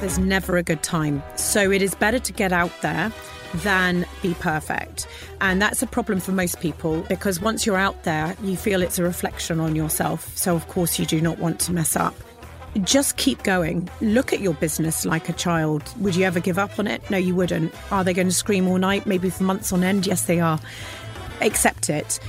there's never a good time. So it is better to get out there than be perfect. And that's a problem for most people because once you're out there, you feel it's a reflection on yourself. So, of course, you do not want to mess up. Just keep going. Look at your business like a child. Would you ever give up on it? No, you wouldn't. Are they going to scream all night, maybe for months on end? Yes, they are. Accept it.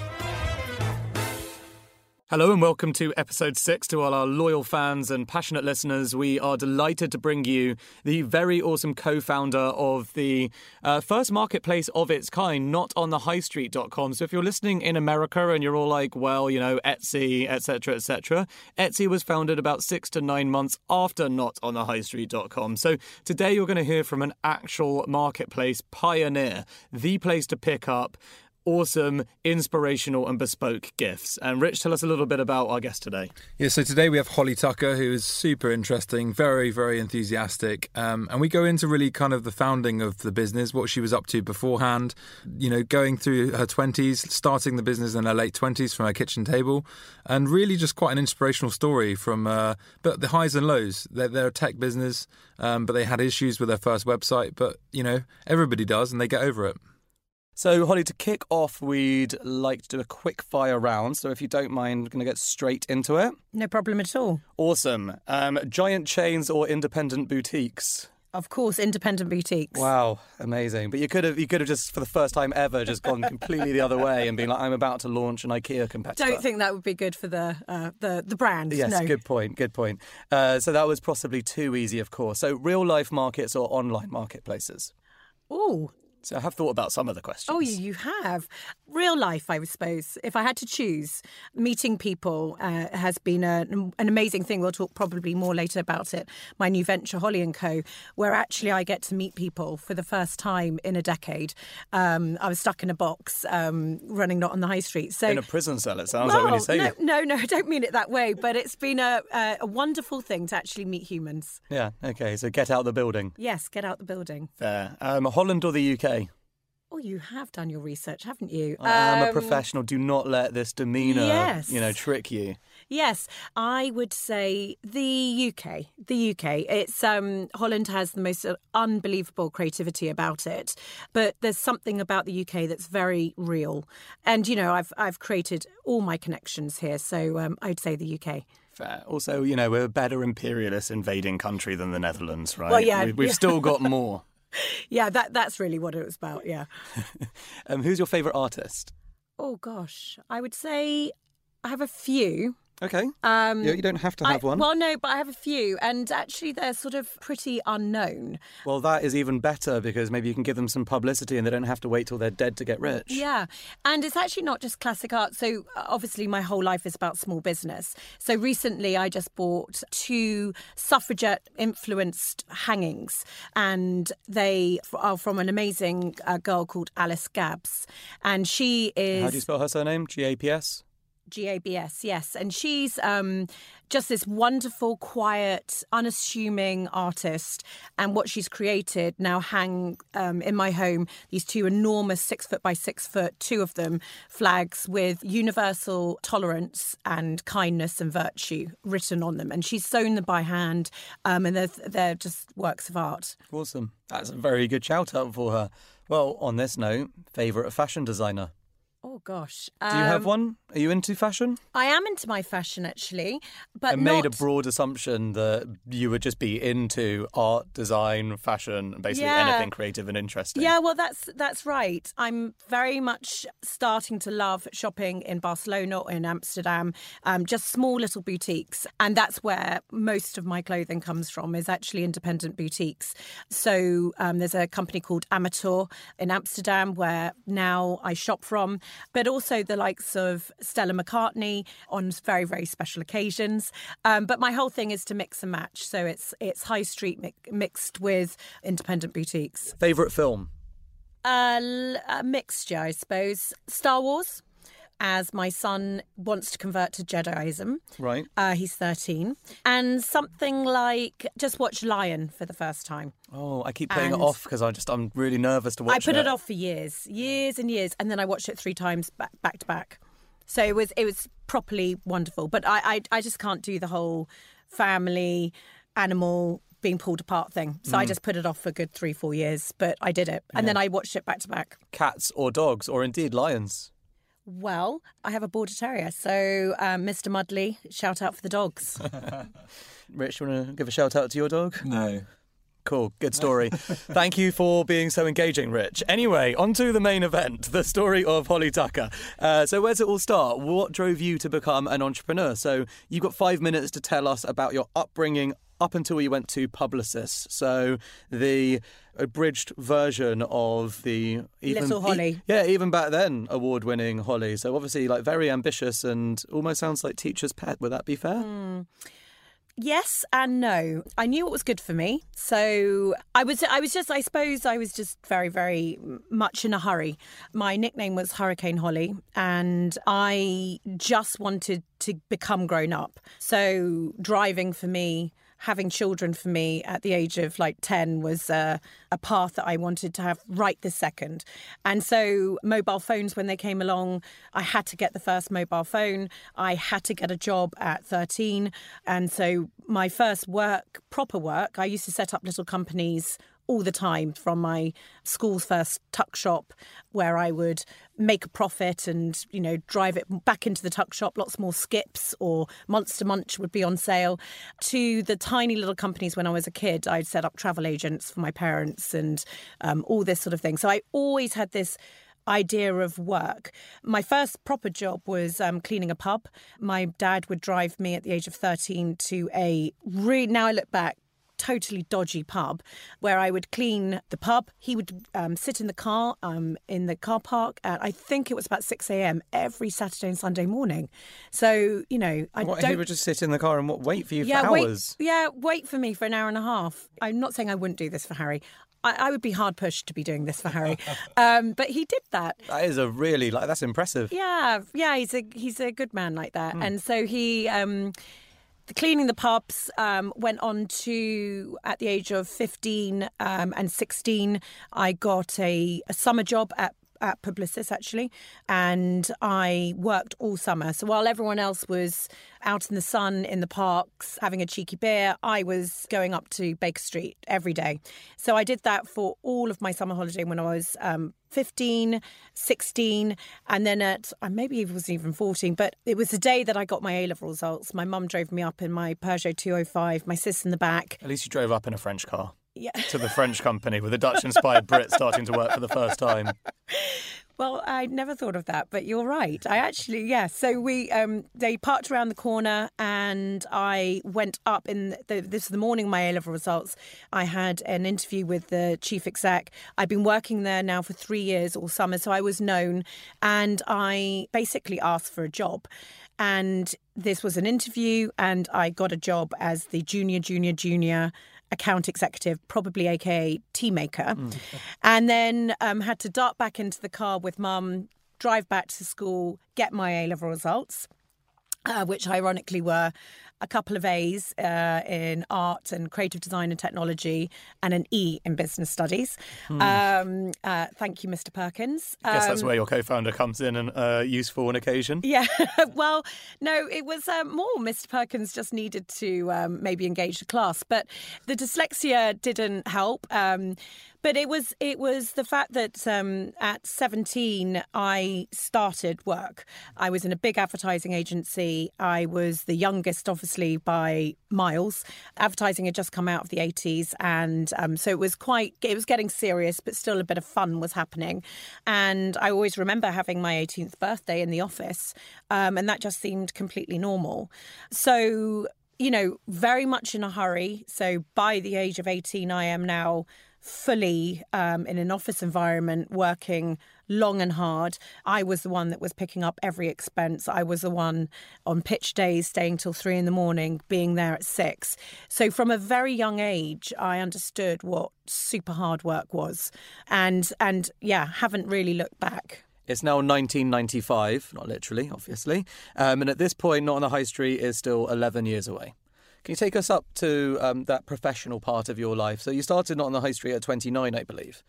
Hello and welcome to episode six. To all our loyal fans and passionate listeners, we are delighted to bring you the very awesome co founder of the uh, first marketplace of its kind, not on the highstreet.com. So if you're listening in America and you're all like, well, you know, Etsy, etc., etc., Etsy was founded about six to nine months after not on the highstreet.com. So today you're going to hear from an actual marketplace pioneer, the place to pick up awesome, inspirational, and bespoke gifts. And Rich, tell us a little bit about our guest today. Yeah, so today we have Holly Tucker, who is super interesting, very, very enthusiastic. Um, and we go into really kind of the founding of the business, what she was up to beforehand, you know, going through her 20s, starting the business in her late 20s from her kitchen table, and really just quite an inspirational story from, uh, but the highs and lows. They're, they're a tech business, um, but they had issues with their first website, but, you know, everybody does and they get over it. So, Holly, to kick off, we'd like to do a quick fire round. So, if you don't mind, we're going to get straight into it. No problem at all. Awesome. Um, giant chains or independent boutiques? Of course, independent boutiques. Wow, amazing! But you could have you could have just for the first time ever just gone completely the other way and been like, I'm about to launch an IKEA competitor. Don't think that would be good for the uh, the the brand. Yes, no. good point. Good point. Uh, so that was possibly too easy, of course. So real life markets or online marketplaces? Oh, so I have thought about some of the questions. Oh, you have. Real life, I suppose. If I had to choose, meeting people uh, has been a, an amazing thing. We'll talk probably more later about it. My new venture, Holly and Co., where actually I get to meet people for the first time in a decade. Um, I was stuck in a box, um, running not on the high street. So in a prison cell, it sounds well, like when you say no, it. no, no, I don't mean it that way. But it's been a, a, a wonderful thing to actually meet humans. Yeah. Okay. So get out the building. Yes, get out the building. Fair. Um, Holland or the UK? Oh, you have done your research, haven't you? I am a Um, professional. Do not let this demeanour, Yes. you know, trick you. Yes, I would say the UK. The UK. It's um, Holland has the most uh, unbelievable creativity about it, but there's something about the UK that's very real. And you know, I've I've created all my connections here, so um, I'd say the UK. Fair. Also, you know, we're a better imperialist invading country than the Netherlands, right? Well, yeah, We, we've yeah. still got more. Yeah, that that's really what it was about. Yeah. um, who's your favourite artist? Oh gosh, I would say I have a few. Okay. Um, you, you don't have to I- have one. Well, no, but I have a few, and actually, they're sort of pretty unknown. Well, that is even better because maybe you can give them some publicity and they don't have to wait till they're dead to get rich. Yeah, and it's actually not just classic art. So uh, obviously, my whole life is about small business. So recently, I just bought two suffragette influenced hangings, and they are from an amazing uh, girl called Alice Gabbs, and she is How do you spell her surname? G A P S? GABS, yes. And she's um, just this wonderful, quiet, unassuming artist. And what she's created now hang um, in my home these two enormous six foot by six foot, two of them, flags with universal tolerance and kindness and virtue written on them. And she's sewn them by hand. Um, and they're, they're just works of art. Awesome. That's a very good shout out for her. Well, on this note, favourite fashion designer? Oh, gosh. Do you have Um, one? Are you into fashion? I am into my fashion, actually. But I made a broad assumption that you would just be into art, design, fashion, basically Yeah. anything creative and interesting. Yeah, well, that's that's right. I'm very much starting to love shopping in Barcelona or in Amsterdam, um, just small little boutiques, and that's where most of my clothing comes from. Is actually independent boutiques. So um, there's a company called Amateur in Amsterdam where now I shop from, but also the likes of Stella McCartney on very very special occasions. Um, but my whole thing is to mix and match. So it's it's high street mi- mixed with independent boutiques. Favourite film? A mixture, I suppose. Star Wars, as my son wants to convert to Jediism. Right. Uh, he's 13. And something like just watch Lion for the first time. Oh, I keep putting And- it off because I just I'm really nervous to watch it. I put it. off for years, years and years, and then I watched it three times back, back to back. So it was it was properly wonderful. But I, I I just can't do the whole family animal being pulled apart thing. So I just put it off for a good three, four years, but I did it. And then I watched it back to back. Cats or dogs, or indeed lions? Well, I have a border terrier. So, um, Mr. Mudley, shout out for the dogs. Rich, you want to give a shout out to your dog? No. Cool, good story. Thank you for being so engaging, Rich. Anyway, on to the main event, the story of Holly Tucker. Uh, so, where does it all start? What drove you to become an entrepreneur? So, you've got five minutes to tell us about your upbringing up until you went to Publicis. So, the abridged version of the even, Little Holly. yeah, even back then, award-winning Holly. So, obviously, like very ambitious and almost sounds like teacher's pet. Would that be fair? Yes and no. I knew what was good for me, so I was. I was just. I suppose I was just very, very much in a hurry. My nickname was Hurricane Holly, and I just wanted to become grown up. So driving for me. Having children for me at the age of like 10 was uh, a path that I wanted to have right this second. And so, mobile phones, when they came along, I had to get the first mobile phone. I had to get a job at 13. And so, my first work, proper work, I used to set up little companies all the time from my school's first tuck shop where I would make a profit and you know drive it back into the tuck shop lots more skips or monster munch would be on sale to the tiny little companies when I was a kid I'd set up travel agents for my parents and um, all this sort of thing so I always had this idea of work. My first proper job was um, cleaning a pub. My dad would drive me at the age of 13 to a now I look back, totally dodgy pub where I would clean the pub. He would um, sit in the car um, in the car park at I think it was about 6 a.m. every Saturday and Sunday morning. So, you know, I What, don't. he would just sit in the car and what, wait for you yeah, for wait, hours? yeah, wait for me for an hour and a half. I'm not saying I wouldn't do this for Harry. I, I would be hard pushed to be doing this for Harry, um, but he did that. That is a really like that's impressive. Yeah, yeah, he's a he's a good man like that, and so he. Um, the cleaning the pubs um, went on to at the age of 15 um, and 16 i got a, a summer job at at Publicis actually, and I worked all summer. So while everyone else was out in the sun in the parks having a cheeky beer, I was going up to Baker Street every day. So I did that for all of my summer holiday when I was um, 15, 16, and then at maybe it was even 14. But it was the day that I got my A level results. My mum drove me up in my Peugeot 205, my sis in the back. At least you drove up in a French car Yeah. to the French company with a Dutch inspired Brit starting to work for the first time. Well, I never thought of that, but you're right. I actually, yeah. So we, um, they parked around the corner, and I went up in the, this is the morning my A level results. I had an interview with the chief exec. I'd been working there now for three years all summer, so I was known, and I basically asked for a job. And this was an interview, and I got a job as the junior, junior, junior account executive, probably aka tea maker, and then um, had to dart back into the car with mum, drive back to school, get my A level results. Uh, which ironically were a couple of A's uh, in art and creative design and technology, and an E in business studies. Um, uh, thank you, Mr. Perkins. I guess that's Um, where your co-founder comes in and uh, useful on occasion. yeah, well, no, it was um, more Mr. Perkins just needed to um, maybe engage the class, but the dyslexia didn't help. But it was it was the fact that um, at 17 I started work. I was in a big advertising agency. I was the youngest, obviously by miles. Advertising had just come out of the 80s, and um, so it was quite it was getting serious, but still a bit of fun was happening. And I always remember having my 18th birthday in the office, um, and that just seemed completely normal. So you know, very much in a hurry. So by the age of 18, I am now fully um, in an office environment working long and hard. I was the one that was picking up every expense. I was the one on pitch days staying till three in the morning, being there at six. So from a very young age, I understood what super hard work was. And and yeah, haven't really looked back. It's now 1995, not literally, obviously. Um, and at this point, Not on the High Street is still 11 years away. Can you take us up to um, that professional part of your life? So you started Not on the High Street at 29, I believe.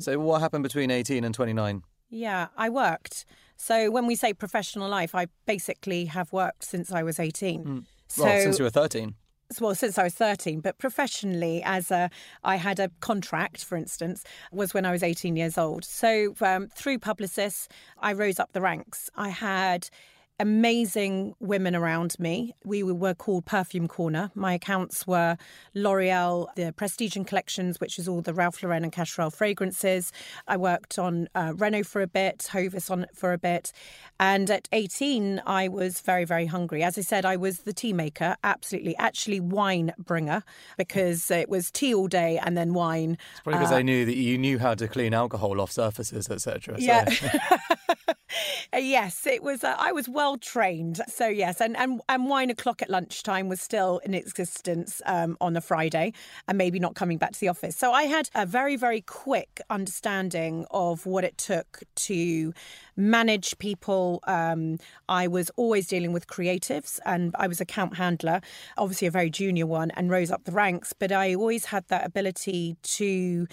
So what happened between 18 and 29? Yeah, I worked. So when we say professional life, I basically have worked since I was 18. So well, since you were 13. well since I was 13, but professionally as a I had a contract, for instance, was when I was 18 years old. So um, through Publicis, I rose up the ranks. I had amazing women around me. We were called Perfume Corner. My accounts were L'Oreal, the Prestige and Collections, which is all the Ralph Lauren and Cacharel fragrances. I worked on uh, Renault for a bit, Hovis on for a bit. And at 18, I was very, very hungry. As I said, I was the tea maker, absolutely. Actually, wine bringer, because it was tea all day and then wine. It's probably because I knew that you knew how to clean alcohol off surfaces, etc. So. Yeah. yes, it was. Uh, I was well trained. So yes, and and and wine o'clock at lunchtime was still in existence um, on a Friday, and maybe not coming back to the office. So I had a very very quick understanding of what it took to manage people. Um, I was always dealing with creatives, and I was account handler, obviously a very junior one, and rose up the ranks. But I always had that ability to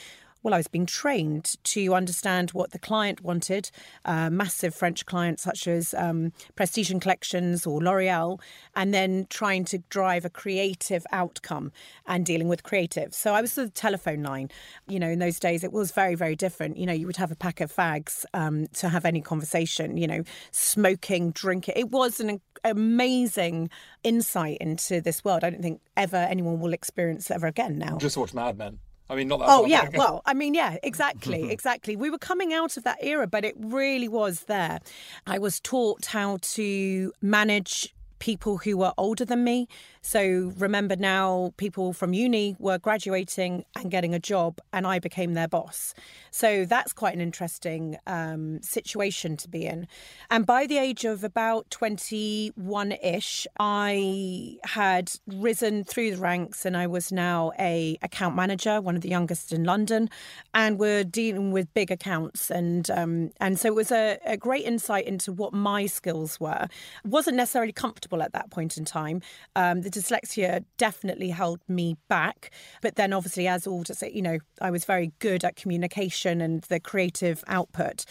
well, I was being trained to understand what the client wanted. Uh, massive French clients such as um, Prestige and Collections or L'Oreal, and then trying to drive a creative outcome and dealing with creatives. So I was the telephone line. You know, in those days it was very, very different. You know, you would have a pack of fags um, to have any conversation. You know, smoking, drinking. It was an amazing insight into this world. I don't think ever anyone will experience ever again now. Just watch Mad Men. I mean, not that. Oh yeah, well, I mean, yeah, exactly, exactly. We were coming out of that era, but it really was there. I was taught how to manage people who were older than me. So remember now, people from uni were graduating and getting a job, and I became their boss. So that's quite an interesting um, situation to be in. And by the age of about 21 ish, I had risen through the ranks and I was now a account manager, one of the youngest in London, and we're dealing with big accounts. And, um, and so it was a, a great insight into what my skills were. wasn't necessarily comfortable at that point in time. Um, the dyslexia definitely held me back. But then, obviously, as all say, you know, I was very good at communication and the creative output.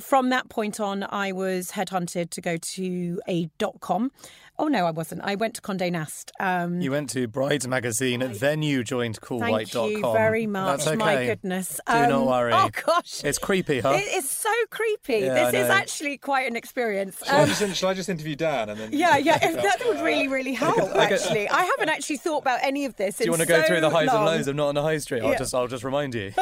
From that point on, I was headhunted to go to a dot com Oh no, I wasn't. I went to Condé Nast. Um, you went to Brides Magazine, I, then you joined CoolWhite.com. Thank you very much. That's okay. My goodness. Do um, not worry. Oh gosh, it's creepy, huh? It is so creepy. Yeah, this is actually quite an experience. Shall, um, I just, shall, I just, interview Dan and then? Yeah, yeah. that would really, really help. I could, actually, I haven't actually thought about any of this. Do you want to so go through the highs long. and lows of not on the high street? I'll yeah. just, I'll just remind you.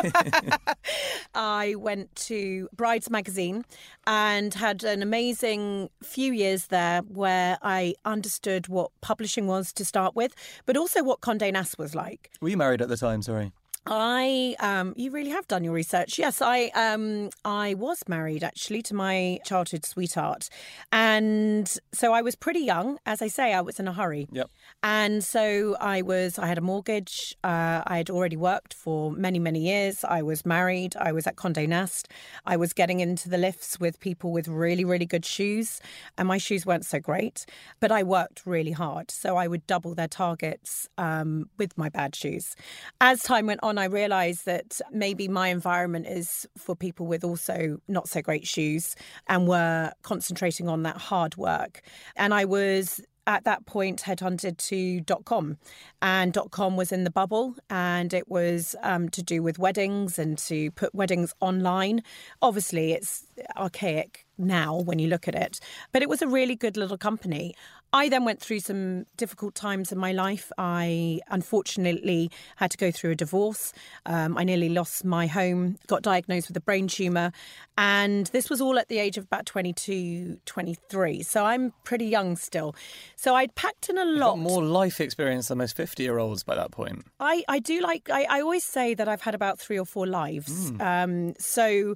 I went to Brides Magazine and had an amazing few years there where I understood what publishing was to start with, but also what Condé Nast was like. Were you married at the time? Sorry. I um you really have done your research. Yes, I um I was married actually to my childhood sweetheart. And so I was pretty young, as I say, I was in a hurry. Yep. And so I was I had a mortgage. Uh, I had already worked for many many years. I was married. I was at Condé Nast. I was getting into the lifts with people with really really good shoes, and my shoes weren't so great, but I worked really hard. So I would double their targets um, with my bad shoes. As time went on on, I realised that maybe my environment is for people with also not so great shoes and were concentrating on that hard work. And I was at that point headhunted to dot .com and dot .com was in the bubble and it was um, to do with weddings and to put weddings online. Obviously, it's archaic now when you look at it, but it was a really good little company. I then went through some difficult times in my life. I unfortunately had to go through a divorce. Um, I nearly lost my home, got diagnosed with a brain tumour, and this was all at the age of about 22, 23. So I'm pretty young still. So I'd packed in a lot. more life experience than most 50 year olds by that point. I, I do like, I, I always say that I've had about three or four lives. Mm. Um, so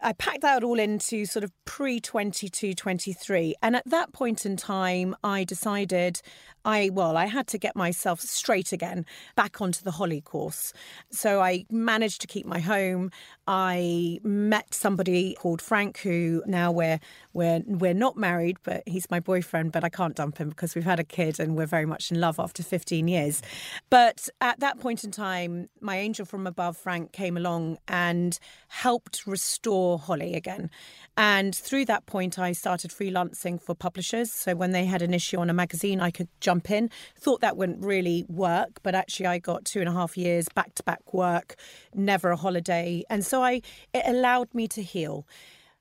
I packed that all into sort of pre 22, 23. And at that point in time, I decided I, well, I had to get myself straight again back onto the Holly course. So I managed to keep my home. I met somebody called Frank, who now we're, we're, we're not married, but he's my boyfriend, but I can't dump him because we've had a kid and we're very much in love after 15 years. But at that point in time, my angel from above, Frank, came along and helped restore Holly again. And through that point, I started freelancing for publishers. So when they had an issue on a magazine, I could jump in. Thought that wouldn't really work, but actually, I got two and a half years back to back work, never a holiday. And so I, it allowed me to heal.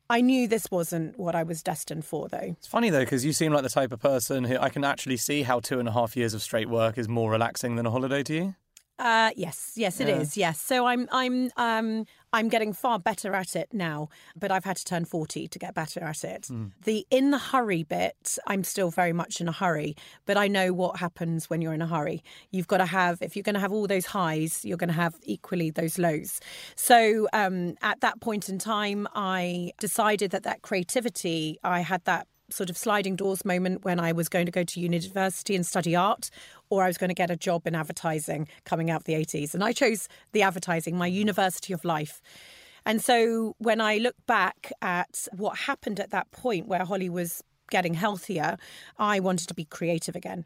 I knew this wasn't what I was destined for, though. It's funny though, because you seem like the type of person who I can actually see how two and a half years of straight work is more relaxing than a holiday to you. Uh, yes, yes, it Yeah. is. Yes, so I'm, I'm, um, I'm getting far better at it now. But I've had to turn forty to get better at it. The in the hurry bit, I'm still very much in a hurry. But I know what happens when you're in a hurry. You've got to have, if you're going to have all those highs, you're going to have equally those lows. So um, at that point in time, I decided that that creativity, I had that sort of sliding doors moment when I was going to go to university and study art, or I was going to get a job in advertising coming out of the 80s. And I chose the advertising, my university of life. And so when I look back at what happened at that point where Holly was getting healthier, I wanted to be creative again.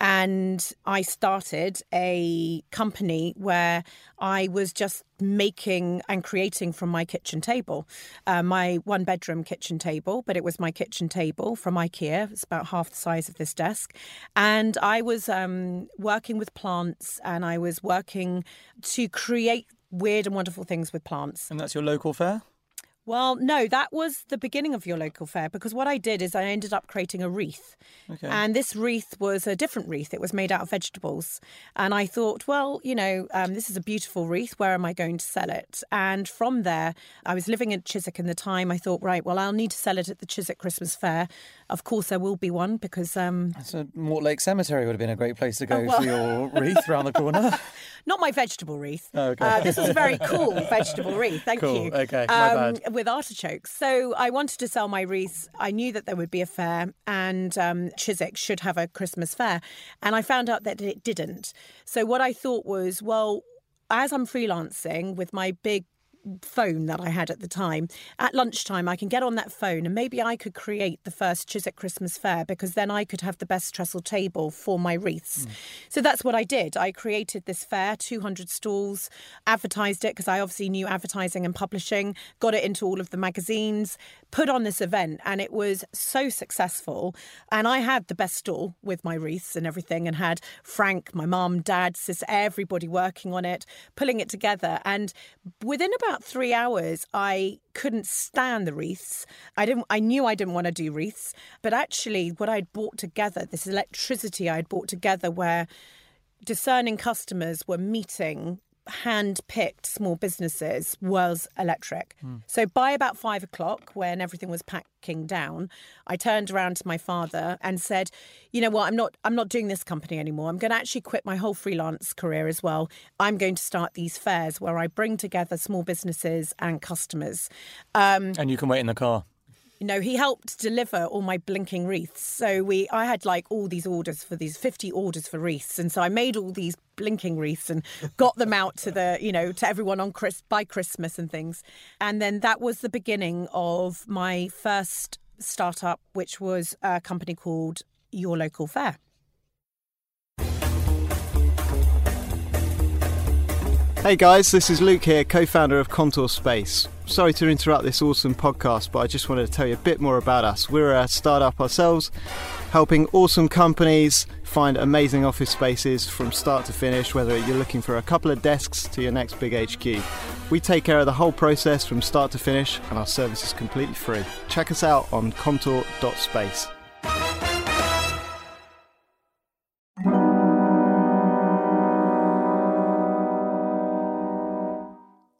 And I started a company where I was just making and creating from my kitchen table, uh, my one bedroom kitchen table, but it was my kitchen table from IKEA. It's about half the size of this desk. And I was um, working with plants and I was working to create weird and wonderful things with plants. And that's your local fair? Well, no, that was the beginning of your local fair because what I did is I ended up creating a wreath. Okay. And this wreath was a different wreath. It was made out of vegetables. And I thought, well, you know, um, this is a beautiful wreath. Where am I going to sell it? And from there, I was living in Chiswick in the time. I thought, right, well, I'll need to sell it at the Chiswick Christmas Fair. Of course, there will be one because um, So Mortlake Cemetery would have been a great place to go Oh, well. for your wreath around the corner. not my vegetable wreath. Oh, okay. Uh, this was a very cool vegetable wreath. Thank Cool. you. Okay, my bad. With artichokes. So I wanted to sell my wreaths. I knew that there would be a fair and um, Chiswick should have a Christmas fair. And I found out that it didn't. So what I thought was, well, as I'm freelancing with my big phone that I had at the time. At lunchtime, I can get on that phone and maybe I could create the first Chiswick Christmas Fair because then I could have the best trestle table for my wreaths. Hmm. So that's what I did. I created this fair, 200 stalls, advertised it because I obviously knew advertising and publishing, got it into all of the magazines, put on this event, and it was so successful. And I had the best stall with my wreaths and everything, and had Frank, my mum, dad, sis, everybody working on it, pulling it together. And within about three hours, I couldn't stand the wreaths. I didn't. I knew I didn't want to do wreaths, but actually, what I'd brought together, this electricity I'd brought together, where discerning customers were meeting hand-picked small businesses was electric. So by about five o'clock, when everything was packing down, I turned around to my father and said, "You know what? I'm not. I'm not doing this company anymore. I'm going to actually quit my whole freelance career as well. I'm going to start these fairs where I bring together small businesses and customers." Um, and you can wait in the car. You know he helped deliver all my blinking wreaths. So we i had like all these orders for these 50 orders for wreaths. And so i made all these blinking wreaths and got them out to the you know to everyone on Chris by christmas and things. And then that was the beginning of my first startup which was a company called your local fair. Hey guys, this is Luke here, co founder of Contour Space. Sorry to interrupt this awesome podcast, but I just wanted to tell you a bit more about us. We're a startup ourselves, helping awesome companies find amazing office spaces from start to finish, whether you're looking for a couple of desks to your next big HQ. We take care of the whole process from start to finish, and our service is completely free. Check us out on contour.space.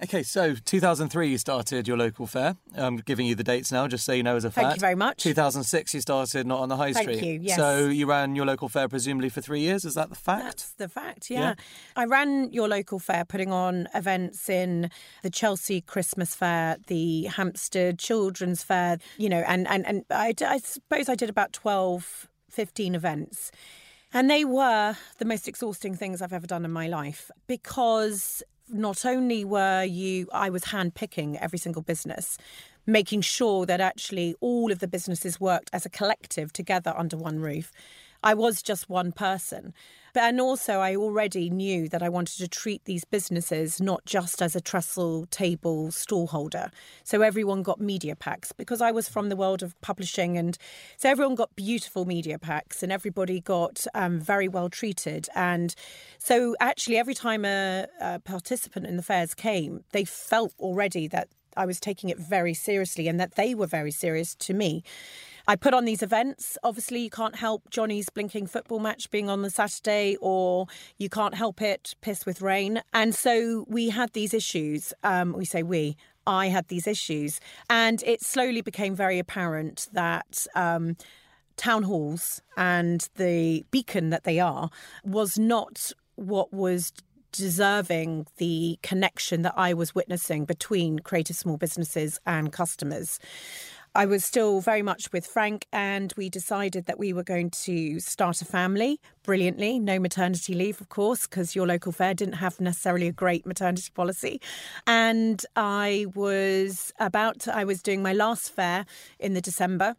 Okay, so 2003 you started your local fair. I'm giving you the dates now, just so you know as a fact. Thank you very much. 2006 you started not on the high Thank street. Thank you, yes. So you ran your local fair presumably for three years. Is that the fact? That's the fact, yeah. Yeah. I ran your local fair, putting on events in the Chelsea Christmas Fair, the Hampstead Children's Fair, you know, and, and, and I, I suppose I did about 12, 15 events. And they were the most exhausting things I've ever done in my life because not only were you, I was handpicking every single business, making sure that actually all of the businesses worked as a collective together under one roof. I was just one person. But and also I already knew that I wanted to treat these businesses not just as a trestle table stall holder. So everyone got media packs because I was from the world of publishing and so everyone got beautiful media packs and everybody got um, very well treated. And so actually every time a, a participant in the fairs came, they felt already that I was taking it very seriously and that they were very serious to me. I put on these events. Obviously, you can't help Johnny's blinking football match being on the Saturday, or you can't help it piss with rain. And so we had these issues. Um, we say we. I had these issues, and it slowly became very apparent that. Um, town halls and the beacon that they are was not what was deserving the connection that I was witnessing between creative small businesses and customers. I was still very much with Frank, and we decided that we were going to start a family brilliantly. No maternity leave, of course, because your local fair didn't have necessarily a great maternity policy. And I was about, to, I was doing my last fair in the December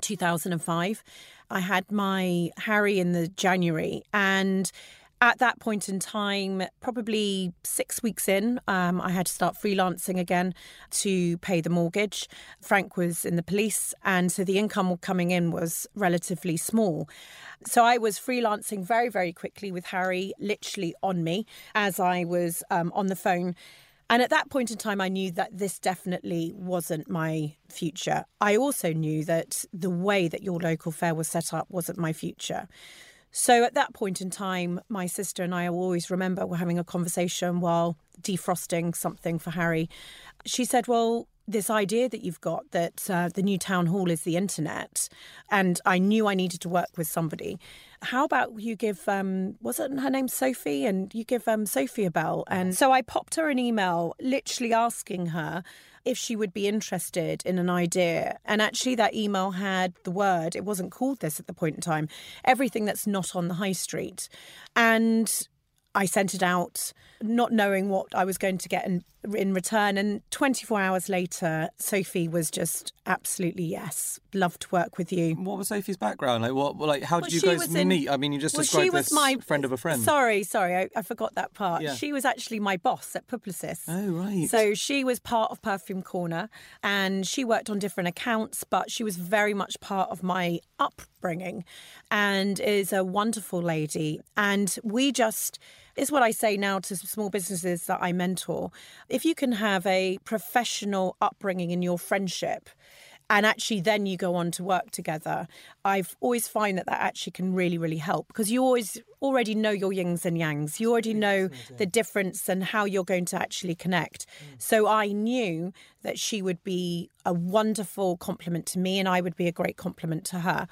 2005. I had my Harry in the January, and at that point in time, probably six weeks in, um, I had to start freelancing again to pay the mortgage. Frank was in the police, and so the income coming in was relatively small. So I was freelancing very, very quickly with Harry, literally on me as I was um, on the phone. And at that point in time, I knew that this definitely wasn't my future. I also knew that the way that your local fair was set up wasn't my future. So at that point in time, my sister and I always remember we're having a conversation while defrosting something for Harry. She said, Well, this idea that you've got that uh, the new town hall is the internet, and I knew I needed to work with somebody. How about you give, um, wasn't her name Sophie? And you give um, Sophie a bell. And so I popped her an email literally asking her if she would be interested in an idea. And actually, that email had the word, it wasn't called this at the point in time, everything that's not on the high street. And I sent it out, not knowing what I was going to get in, in return. And 24 hours later, Sophie was just absolutely yes, love to work with you. What was Sophie's background? Like, what? Like, how did Well, you guys in- meet? I mean, you just Well, described this my friend of a friend. Sorry, sorry, I, I forgot that part. Yeah. She was actually my boss at Publicis. Oh, right. So she was part of Perfume Corner and she worked on different accounts, but she was very much part of my upbringing and is a wonderful lady. And we just, is what I say now to small businesses that I mentor. If you can have a professional upbringing in your friendship, and actually then you go on to work together. I've always find that that actually can really really help because you always already know your yings and yangs. You already know the difference and how you're going to actually connect. Mm. So i knew that she would be a wonderful compliment to me and i would be a great compliment to her.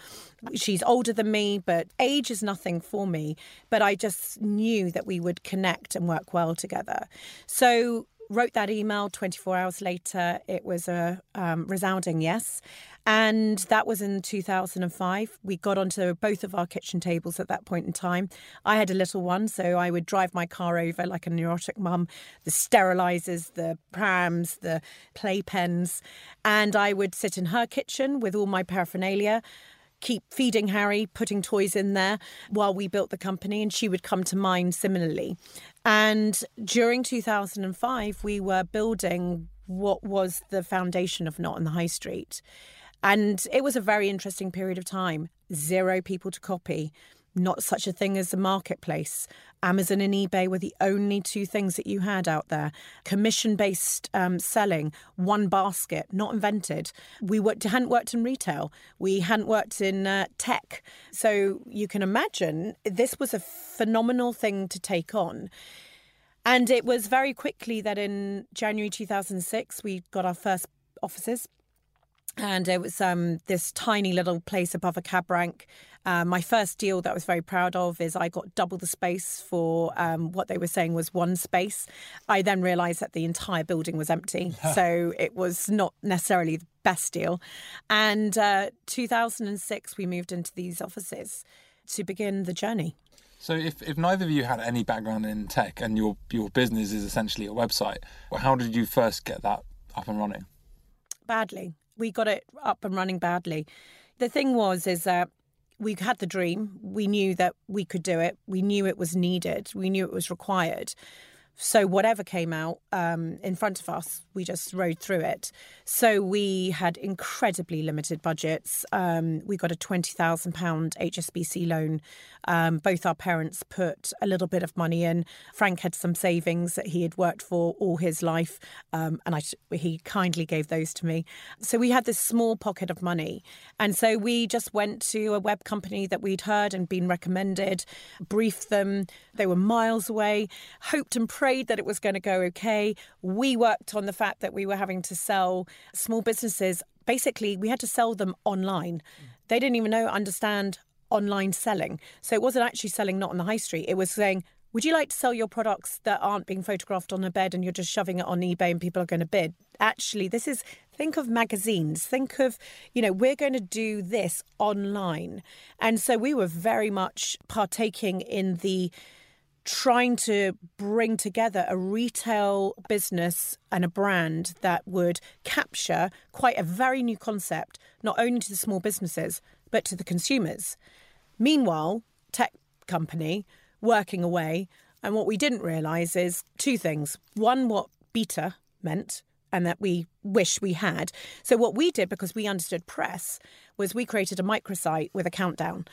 She's older than me but age is nothing for me. But i just knew that we would connect and work well together. So wrote that email 24 hours later. It was a um, resounding yes. And that was in 2005 we got onto both of our kitchen tables at that point in time. I had a little one so i would drive my car over like a neurotic mum. The sterilizers the prams the playpens. And i would sit in her kitchen with all my paraphernalia keep feeding Harry, putting toys in there while we built the company, and she would come to mine similarly. And during 2005, we were building what was the foundation of Not on the High Street. And it was a very interesting period of time. Zero people to copy, not such a thing as a marketplace. Amazon and eBay were the only two things that you had out there. Commission based um, selling, one basket, not invented. We worked, hadn't worked in retail, we hadn't worked in uh, tech. So you can imagine this was a phenomenal thing to take on. And it was very quickly that in January 2006, we got our first offices and it was um, this tiny little place above a cab rank. Uh, my first deal that I was very proud of is I got double the space for um, what they were saying was one space. I then realised that the entire building was empty, so it was not necessarily the best deal. And uh, 2006, we moved into these offices to begin the journey. So, if, if neither of you had any background in tech and your your business is essentially a website, how did you first get that up and running? Badly we got it up and running badly. The thing was, is that we had the dream. We knew that we could do it. We knew it was needed. We knew it was required. So whatever came out um, in front of us, we just rode through it. So we had incredibly limited budgets. Um, we got a twenty thousand pound HSBC loan. Um, both our parents put a little bit of money in. Frank had some savings that he had worked for all his life, um, and I, he kindly gave those to me. So we had this small pocket of money, and so we just went to a web company that we'd heard and been recommended, briefed them. They were miles away, hoped and prayed that it was going to go okay. We worked on the fact that we were having to sell small businesses. Basically, we had to sell them online. Mm. They didn't even know, understand online selling. So it wasn't actually selling not on the high street. It was saying, would you like to sell your products that aren't being photographed on a bed and you're just shoving it on eBay and people are going to bid? Actually, this is think of magazines. Think of, you know, we're going to do this online. And so we were very much partaking in the trying to bring together a retail business and a brand that would capture quite a very new concept, not only to the small businesses, but to the consumers. Meanwhile, tech company working away. And what we didn't realise is two things. One, what beta meant, and that we wish we had. So, what we did, because we understood press, was we created a microsite with a countdown.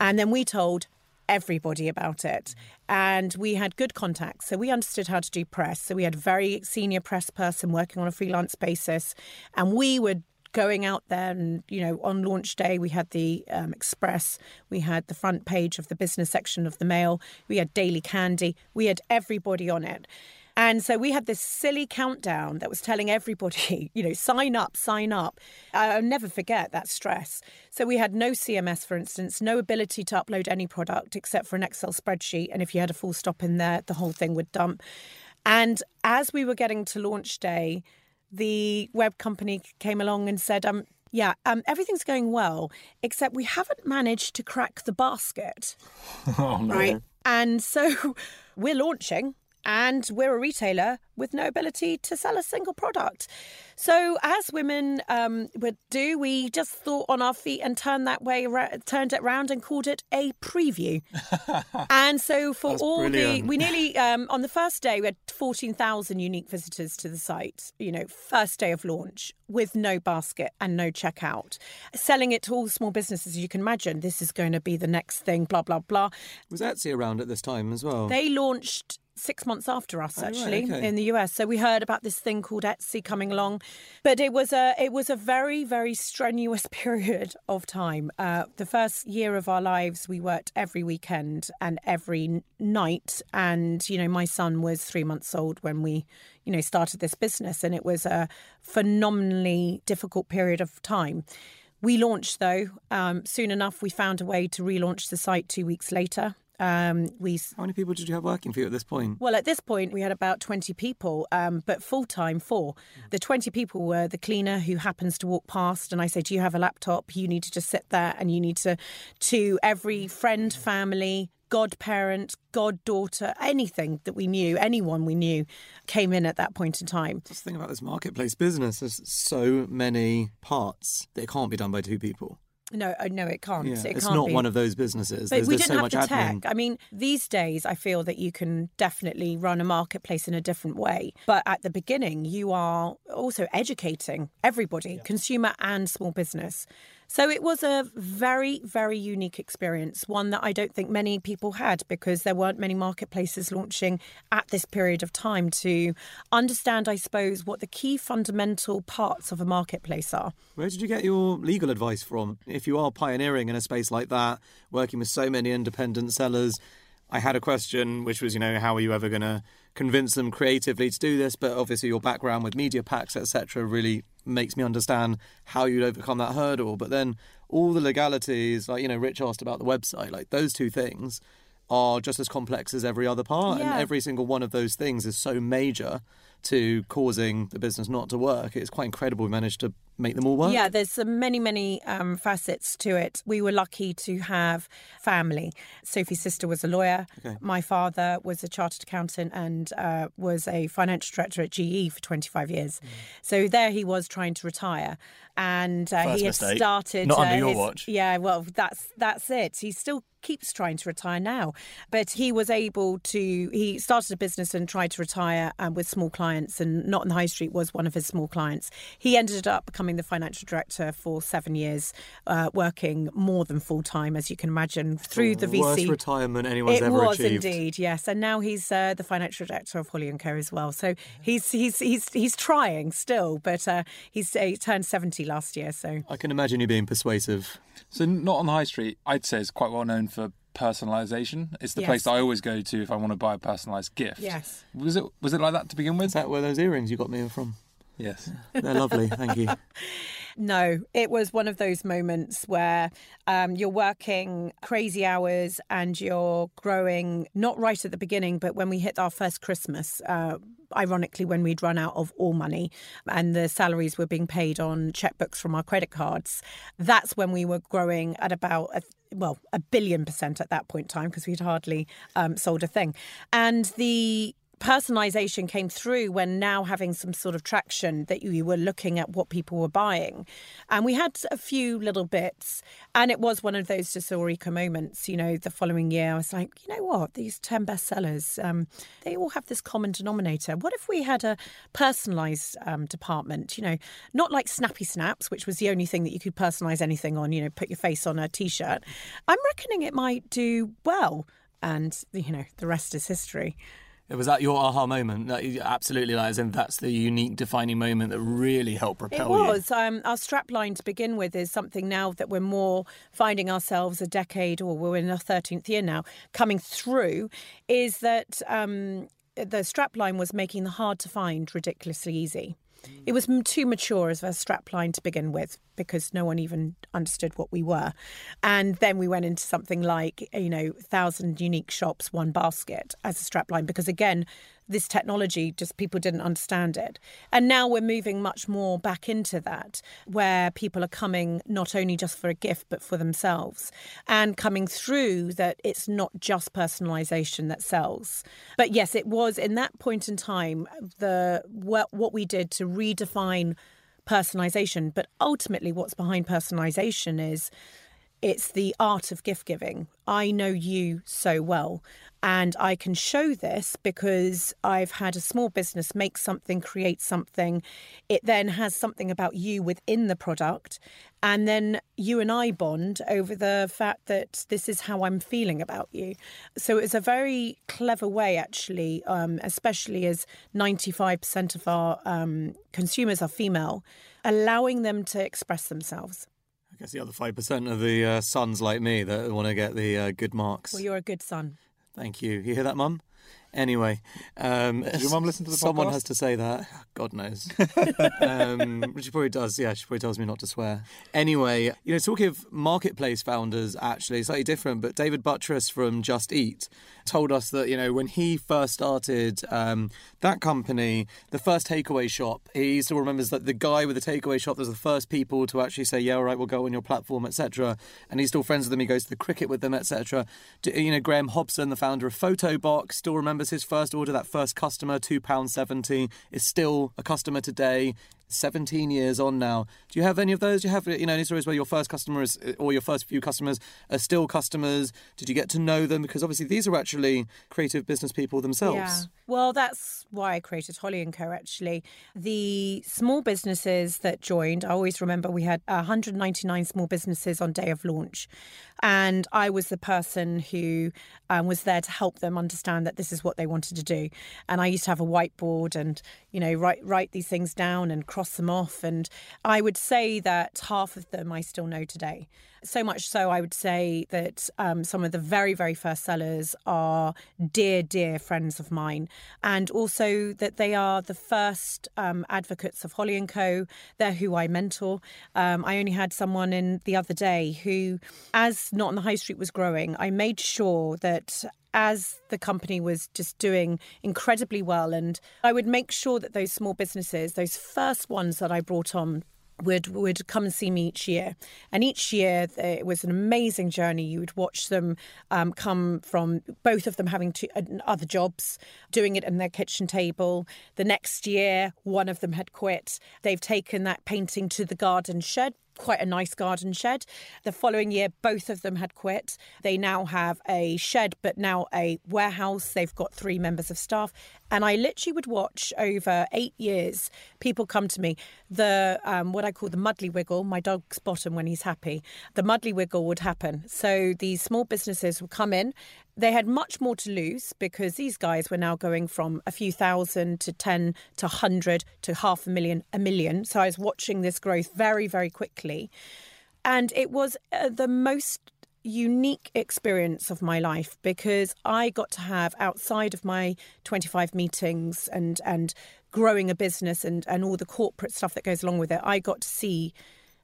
And then we told everybody about it. And we had good contacts. So we understood how to do press. So we had a very senior press person working on a freelance basis. And we would going out there and you know on launch day we had the um, express we had the front page of the business section of the mail we had daily candy we had everybody on it and so we had this silly countdown that was telling everybody, you know, sign up, sign up. I'll never forget that stress. So we had no CMS, for instance, no ability to upload any product except for an Excel spreadsheet. And if you had a full stop in there, the whole thing would dump. And as we were getting to launch day, the web company came along and said, um, yeah, um, everything's going well, except we haven't managed to crack the basket. oh, no. Right. And so we're launching and we're a retailer with no ability to sell a single product. So, as women um, would do, we just thought on our feet and turned that way, turned it around and called it a preview. and so, for That's all brilliant. the, we nearly um, on the first day we had fourteen thousand unique visitors to the site. You know, first day of launch with no basket and no checkout, selling it to all small businesses. You can imagine this is going to be the next thing. Blah blah blah. Was Etsy around at this time as well? They launched six months after us, Oh, right, actually, okay. in the US. So we heard about this thing called Etsy coming along, but it was a it was a very very strenuous period of time. Uh, the first year of our lives, we worked every weekend and every night, and you know my son was three months old when we you know started this business, and it was a phenomenally difficult period of time. We launched though. Um, soon enough, we found a way to relaunch the site two weeks later. Um, we How many people did you have working for you at this point? well, at this point, we had about 20 people, um, but full time, four. The 20 people were the cleaner who happens to walk past, and I say, Do you have a laptop? You need to just sit there, and you need to, to every friend, family, godparent, goddaughter, anything that we knew, anyone we knew came in at that point in time. That's the thing about this marketplace business. There's so many parts that it can't be done by two people. No, uh, no, it can't. Yeah, it it's can't not be. one of those businesses. But there's we didn't so have much the admin. tech. I mean, these days, I feel that you can definitely run a marketplace in a different way. But at the beginning, you are also educating everybody, consumer and small business. So it was a very, very unique experience, one that I don't think many people had because there weren't many marketplaces launching at this period of time to understand, I suppose, what the key fundamental parts of a marketplace are. Where did you get your legal advice from? If you are pioneering in a space like that, working with so many independent sellers, I had a question which was, you know, how are you ever going to convince them creatively to do this? But obviously, your background with media packs, etc., really makes me understand how you'd overcome that hurdle. But then all the legalities, like, you know, Rich asked about the website, like those two things are just as complex as every other part. Yeah. And every single one of those things is so major to causing the business not to work. It's quite incredible we managed to make them all work. Yeah, there's many, many um, facets to it. We were lucky to have family. Sophie's sister was a lawyer. Okay. My father was a chartered accountant and uh, was a financial director at GE for 25 years. So there he was trying to retire. And uh, First he had mistake. started. Not under uh, your his- watch. Yeah, well, that's that's it. He's still keeps trying to retire now, but he was able to. He started a business and tried to retire um, with small clients, and Not in the High Street was one of his small clients. He ended up becoming the financial director for seven years, uh, working more than full time, as you can imagine, through the VC. Worst retirement anyone's It ever was achieved. indeed, yes, and now he's uh, the financial director of Holly and Co as well. So he's he's he's he's trying still, but uh, he's he turned seventy last year. So I can imagine you being persuasive. So not on the high street, I'd say is quite well known for personalisation. It's the place Yes. that I always go to if I want to buy a personalised gift. Yes. Was it was it like that to begin with? Is that where those earrings you got me from? Yes. They're lovely, thank you. No, it was one of those moments where um, you're working crazy hours and you're growing, not right at the beginning, but when we hit our first Christmas, uh, ironically, when we'd run out of all money and the salaries were being paid on checkbooks from our credit cards, that's when we were growing at about a well, a billion percent at that point in time because we'd hardly um, sold a thing. And the personalization came through when now having some sort of traction that you were looking at what people were buying. And we had a few little bits. And it was one of those eureka moments. You know, the following year, I was like, you know what? These 10 bestsellers, um, they all have this common denominator. What if we had a personalized um, department? You know, not like Snappy Snaps, which was the only thing that you could personalize anything on, you know, put your face on a t shirt. I'm reckoning it might do well. And, you know, the rest is history. Was that your aha moment? That absolutely, like, as in that's the unique defining moment that really helped propel It you. was. Um, our strap line to begin with is something now that we're more finding ourselves a decade, or we're in our 13th year now, coming through, is that um, the strap line was making the hard to find ridiculously easy. It was too mature as a strap line to begin with because no one even understood what we were. And then we went into something like, you know, thousand unique shops, one basket as a strap line because again, this technology just people didn't understand it. And now we're moving much more back into that where people are coming not only just for a gift but for themselves and coming through that it's not just personalization that sells. But yes, it was in that point in time the what, we did to redefine personalization, but ultimately what's behind personalization is it's the art of gift giving. I know you so well. And I can show this because I've had a small business make something, create something. It then has something about you within the product. And then you and I bond over the fact that this is how I'm feeling about you. So it's a very clever way, actually, um, especially as 95% of our um, consumers are female, allowing them to express themselves. I guess the other 5% of the uh, sons like me that want to get the uh, good marks. Well, you're a good son. Thank you. You hear that, Mum? Anyway, um, Does your mum listen to the someone podcast? has to say that. God knows. um, she probably does. Yeah, she probably tells me not to swear. Anyway, you know, talking of marketplace founders, actually slightly different. But David Buttress from Just Eat told us that you know when he first started um, that company, the first takeaway shop, he still remembers that the guy with the takeaway shop was the first people to actually say, "Yeah, all right, we'll go on your platform, etc." And he's still friends with them. He goes to the cricket with them, etc. You know, Graham Hobson, the founder of Photobox, still remembers his first order. That first customer, two pound seventy, is still a customer today. 17 years on now. Do you have any of those? Do you have you know any stories where your first customer is, or your first few customers are still customers? Did you get to know them? Because obviously these are actually creative business people themselves. Yeah. Well, that's why I created Holly and Co. Actually, the small businesses that joined, I always remember we had 199 small businesses on day of launch, and I was the person who um, was there to help them understand that this is what they wanted to do. And I used to have a whiteboard and you know write write these things down and cross them off. And I would say that half of them I still know today. So much so, I would say that um, some of the very, very first sellers are dear, dear friends of mine, and also that they are the first um, advocates of Holly and Co. They're who I mentor. Um, I only had someone in the other day who, as Not on the High Street was growing, I made sure that as the company was just doing incredibly well, and I would make sure that those small businesses, those first ones that I brought on, would would come and see me each year, and each year it was an amazing journey. You would watch them um, come from both of them having two, uh, other jobs, doing it in their kitchen table. The next year, one of them had quit. They've taken that painting to the garden shed quite a nice garden shed. The following year, both of them had quit. They now have a shed, but now a warehouse. They've got three members of staff. And I literally would watch over eight years people come to me. The um, what I call the muddly wiggle, my dog's bottom when he's happy, the muddly wiggle would happen. So these small businesses would come in. They had much more to lose because these guys were now going from a few thousand to 10 to 100 to half a million, a million. So I was watching this growth very, very quickly. And it was uh, the most unique experience of my life because I got to have outside of my 25 meetings and and growing a business and and all the corporate stuff that goes along with it I got to see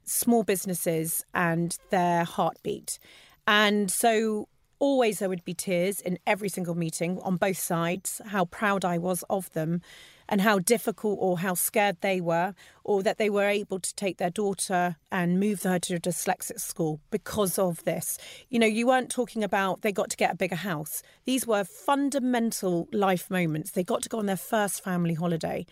small businesses and their heartbeat and so always there would be tears in every single meeting on both sides how proud I was of them and how difficult or how scared they were, or that they were able to take their daughter and move her to a dyslexic school because of this. You know, you weren't talking about they got to get a bigger house. These were fundamental life moments. They got to go on their first family holiday.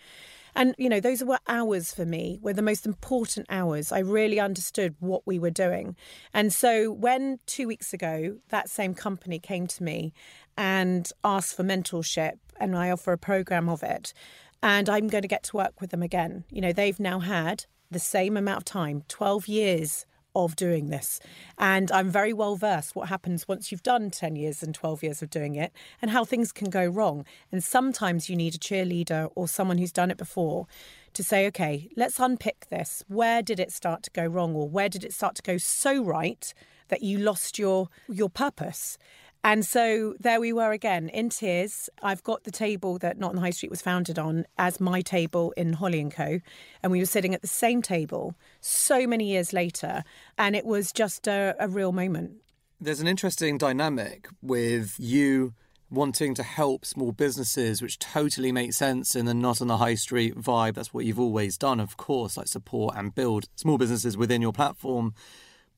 And, you know, those were hours for me, were the most important hours. I really understood what we were doing. And so when two weeks ago that same company came to me and asked for mentorship, and I offer a program of it, and I'm going to get to work with them again. You know, they've now had the same amount of time 12 years of doing this. And I'm very well versed what happens once you've done 10 years and 12 years of doing it and how things can go wrong. And sometimes you need a cheerleader or someone who's done it before to say, okay, let's unpick this. Where did it start to go wrong or where did it start to go so right that you lost your your purpose? And so there we were again in tears. I've got the table that Not on the High Street was founded on as my table in Holly and Co. And we were sitting at the same table so many years later. And it was just a, a real moment. There's an interesting dynamic with you wanting to help small businesses, which totally makes sense in the not on the high street vibe. That's what you've always done, of course, like support and build small businesses within your platform.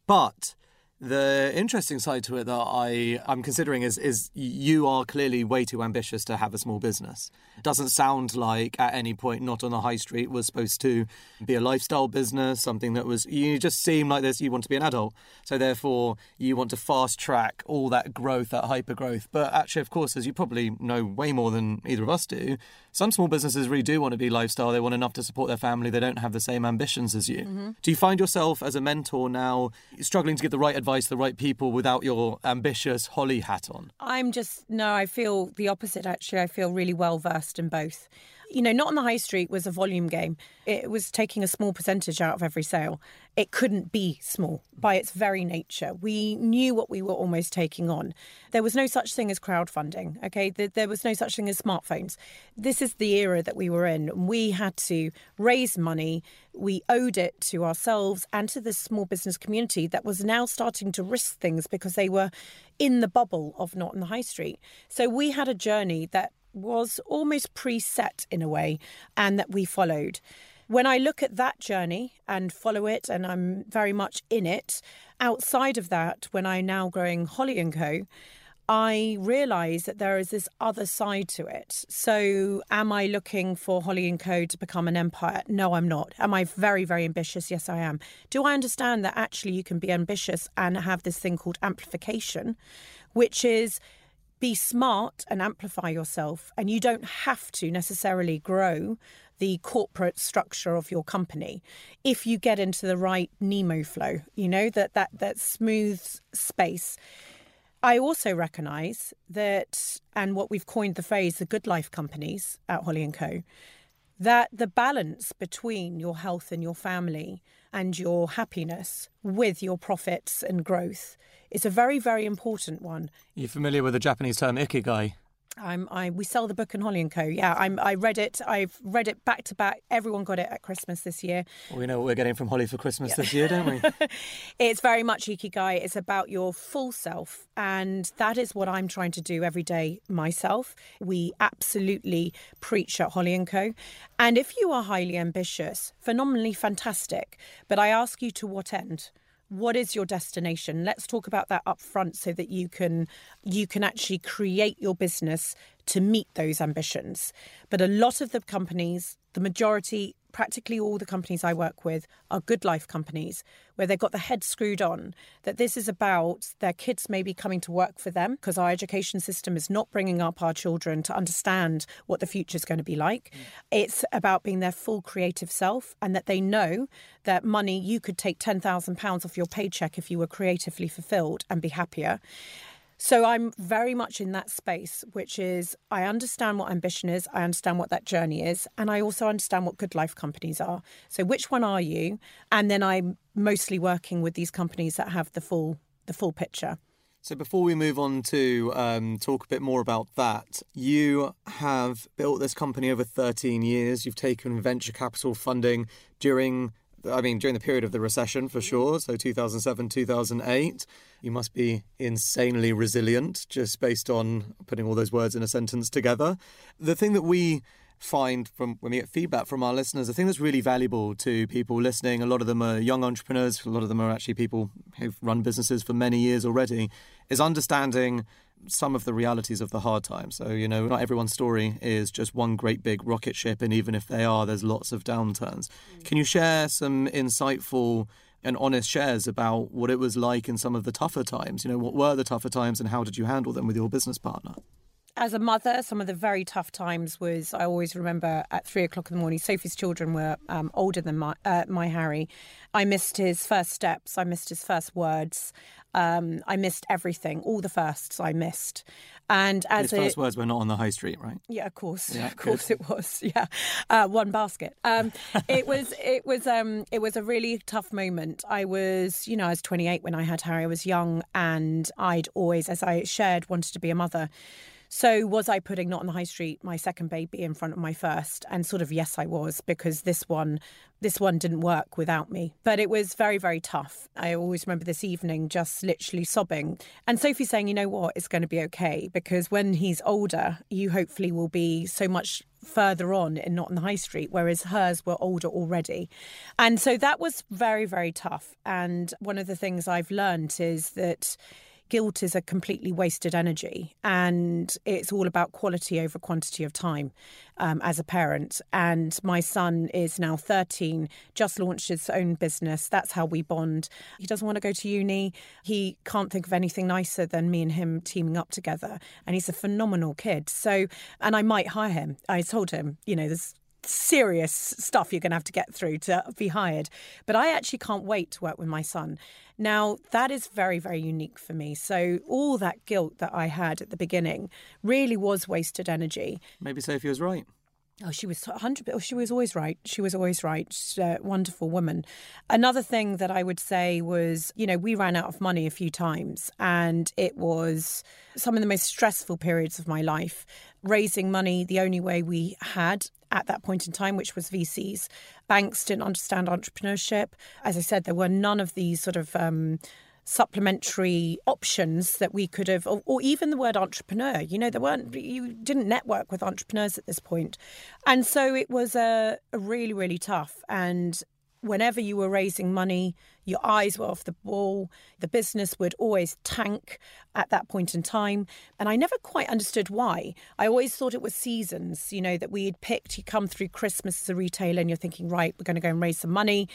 But The interesting side to it that I I'm considering is is you are clearly way too ambitious to have a small business. It doesn't sound like at any point not on the high street was supposed to be a lifestyle business, something that was you just seem like this you want to be an adult. So therefore you want to fast track all that growth, that hyper growth. But actually of course as you probably know way more than either of us do, some small businesses really do want to be lifestyle. They want enough to support their family. They don't have the same ambitions as you. Mm-hmm. Do you find yourself as a mentor now struggling to get the right advice to the right people without your ambitious Holly hat on? I'm just, no, I feel the opposite actually. I feel really well versed in both you know, not on the high street was a volume game. It was taking a small percentage out of every sale. It couldn't be small by its very nature. We knew what we were almost taking on. There was no such thing as crowdfunding, okay? There was no such thing as smartphones. This is the era that we were in. We had to raise money. We owed it to ourselves and to the small business community that was now starting to risk things because they were in the bubble of not in the high street. So we had a journey that was almost preset in a way and that we followed. When I look at that journey and follow it, and I'm very much in it, outside of that, when I'm now growing Holly and Co., I realise that there is this other side to it. So, am I looking for Holly and Co to become an empire? No, I'm not. Am I very, very ambitious? Yes, I am. Do I understand that actually you can be ambitious and have this thing called amplification, which is be smart and amplify yourself. And you don't have to necessarily grow the corporate structure of your company if you get into the right Nemo flow, you know, that, that, that smooth space. I also recognise that, and what we've coined the phrase, the good life companies at Holly and Co., that the balance between your health and your family and your happiness with your profits and growth is a very, very important one. You're familiar with the Japanese term ikigai? I'm, I we sell the book in Holly and Co. Yeah, I'm, I read it. I've read it back to back. Everyone got it at Christmas this year. we know what we're getting from Holly for Christmas yeah. this year, don't we? it's very much ikigai. It's about your full self, and that is what I'm trying to do every day myself. We absolutely preach at Holly and Co. And if you are highly ambitious, phenomenally fantastic, but I ask you to what end? What is your destination? Let's talk about that up front so that you can you can actually create your business to meet those ambitions. But a lot of the companies the majority practically all the companies I work with are good life companies where they've got the head screwed on that this is about their kids maybe coming to work for them because our education system is not bringing up our children to understand what the future is going to be like. Mm. It's about being their full creative self and that they know that money, you could take £10,000 off your paycheck if you were creatively fulfilled and be happier. So I'm very much in that space, which is I understand what ambition is, I understand what that journey is, and I also understand what good life companies are. So which one are you? And then I'm mostly working with these companies that have the full the full picture. So before we move on to um, talk a bit more about that, you have built this company over 13 years. You've taken venture capital funding during I mean, during the period of the recession for mm-hmm. sure, so 2007, 2008, you must be insanely resilient just based on putting all those words in a sentence together. The thing that we find from when we get feedback from our listeners, the thing that's really valuable to people listening, a lot of them are young entrepreneurs, a lot of them are actually people who've run businesses for many years already, is understanding some of the realities of the hard times. So, you know, not everyone's story is just one great big rocket ship, and even if they are, there's lots of downturns. Mm. Can you share some insightful and honest shares about what it was like in some of the tougher times? You know, what were the tougher times, and how did you handle them with your business partner? As a mother, some of the very tough times was I always remember at three o'clock in the morning. Sophie's children were um, older than my uh, my Harry. I missed his first steps. I missed his first words. Um, I missed everything, all the firsts I missed. And as his first words were not on the high street, right? Yeah, of course, yeah, of course good. it was. Yeah, uh, one basket. Um, it was, it was, um, it was a really tough moment. I was, you know, I was 28 when I had Harry. I was young, and I'd always, as I shared, wanted to be a mother. So, was I putting Not on the High Street, my second baby, in front of my first? And sort of, yes, I was, because this one, this one didn't work without me. But it was very, very tough. I always remember this evening just literally sobbing. And Sophie saying, you know what, it's going to be okay, because when he's older, you hopefully will be so much further on and not on the high street, whereas hers were older already. And so that was very, very tough. And one of the things I've learned is that guilt is a completely wasted energy and it's all about quality over quantity of time um, as a parent. And my son is now 13 just launched his own business. That's how we bond. He doesn't want to go to uni. He can't think of anything nicer than me and him teaming up together and he's a phenomenal kid. So and i might hire him. I told him you know there's serious stuff you're going to have to get through to be hired. But I actually can't wait to work with my son. Now, that is very, very unique for me. So, all that guilt that I had at the beginning really was wasted energy. Maybe Sophie was right. Oh, she was 100 oh, she was always right. She was always right. Wonderful woman. Another thing that I would say was, you know, we ran out of money a few times and it was some of the most stressful periods of my life. Raising money the only way we had at that point in time, which was VCs. Banks didn't understand entrepreneurship. As I said, there were none of these sort of um, supplementary options that we could have, or, or, even the word entrepreneur. You know, there weren't, you didn't network with entrepreneurs at this point. And so it was a, a really, really tough. And whenever you were raising money, your eyes were off the ball. The business would always tank at that point in time. And I never quite understood why. I always thought it was seasons, you know, that we had picked. You come through Christmas as a retailer and you're thinking, right, we're going to go and raise some money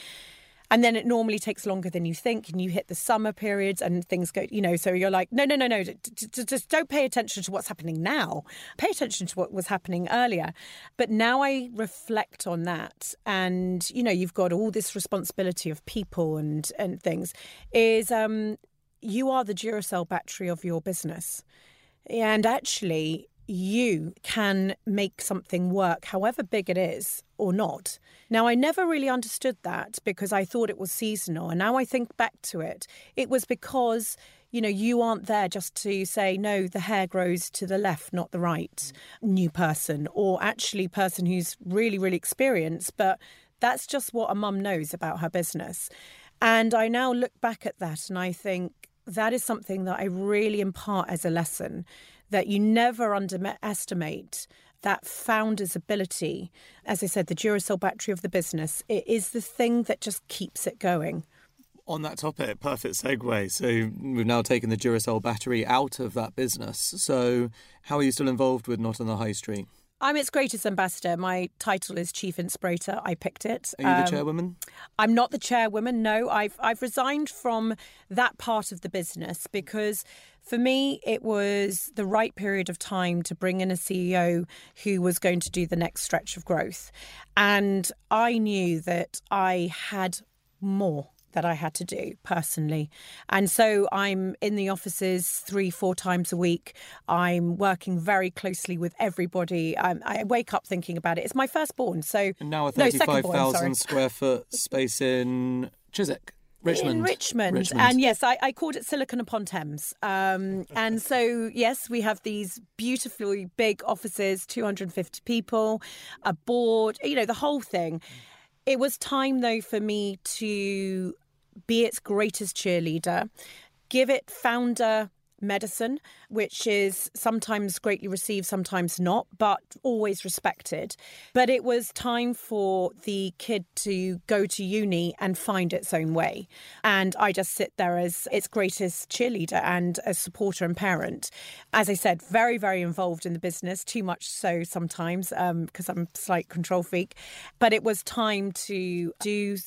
and then it normally takes longer than you think and you hit the summer periods and things go you know so you're like no no no no just don't pay attention to what's happening now. Pay attention to what was happening earlier. But now i reflect on that and you know you've got all this responsibility of people and and things is um you are the duracell battery of your business. And actually you can make something work, however big it is or not. Now, I never really understood that because I thought it was seasonal. And now I think back to it, it was because, you know, you aren't there just to say, no, the hair grows to the left, not the right, new person, or actually person who's really, really experienced. But that's just what a mum knows about her business. And I now look back at that and I think that is something that I really impart as a lesson that you never underestimate that founder's ability. As I said, the Duracell battery of the business, it is the thing that just keeps it going. On that topic, perfect segue. So we've now taken the Duracell battery out of that business. So how are you still involved with Not on the High Street? I'm its greatest ambassador. My title is Chief Inspirator. I picked it. Are you um, the chairwoman? I'm not the chairwoman. No, I've I've resigned from that part of the business because for me it was the right period of time to bring in a CEO who was going to do the next stretch of growth, and I knew that I had more that I had to do personally. And so I'm in the offices three, four times a week. I'm working very closely with everybody. I'm, i wake up thinking about it. It's my firstborn. So and now a 35,000 no, square foot space in Chiswick. Richmond. In Richmond. Richmond. And yes, I, I, called it Silicon upon Thames. Um, and so, yes, we have these beautifully big offices, 250 people, a board, you know, the whole thing. It was time, though, for me to be its greatest cheerleader, give it founder medicine, which is sometimes greatly received, sometimes not, but always respected. But it was time for the kid to go to uni and find its own way. And I just sit there as its greatest cheerleader and a supporter and parent. As I said, very, very involved in the business, too much so sometimes because um, I'm a slight control freak. But it was time to do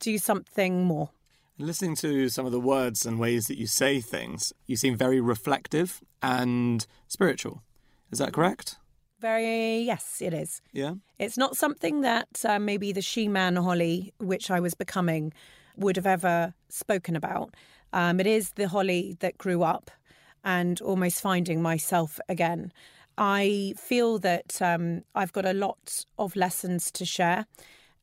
do something more. Listening to some of the words and ways that you say things, you seem very reflective and spiritual. Is that correct? Very, yes, it is. Yeah. It's not something that uh, maybe the she man Holly, which I was becoming, would have ever spoken about. Um, it is the Holly that grew up and almost finding myself again. I feel that um, I've got a lot of lessons to share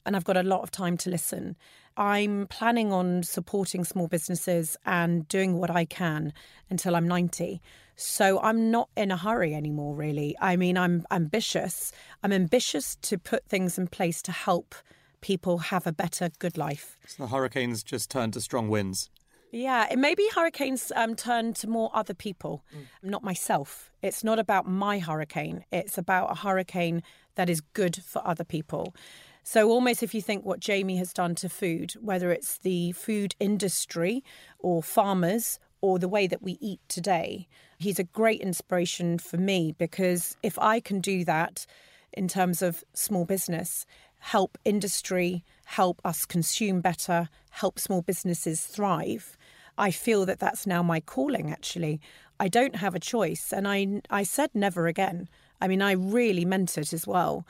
and I've got a lot of time to listen. I'm planning on supporting small businesses and doing what I can until I'm 90. So I'm not in a hurry anymore, really. I mean, I'm ambitious. I'm ambitious to put things in place to help people have a better, good life. So the hurricanes just turned to strong winds. Yeah, it maybe hurricanes um, turn to more other people, mm. not myself. It's not about my hurricane. It's about a hurricane that is good for other people. So, almost if you think what Jamie has done to food, whether it's the food industry or farmers or the way that we eat today, he's a great inspiration for me because if I can do that in terms of small business, help industry, help us consume better, help small businesses thrive, I feel that that's now my calling actually. I don't have a choice. And I, I said never again. I mean, I really meant it as well.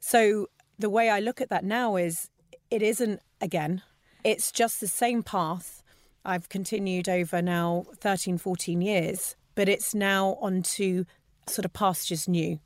So the way I look at that now is it isn't again, it's just the same path I've continued over now 13, 14 years, but it's now onto sort of pastures new.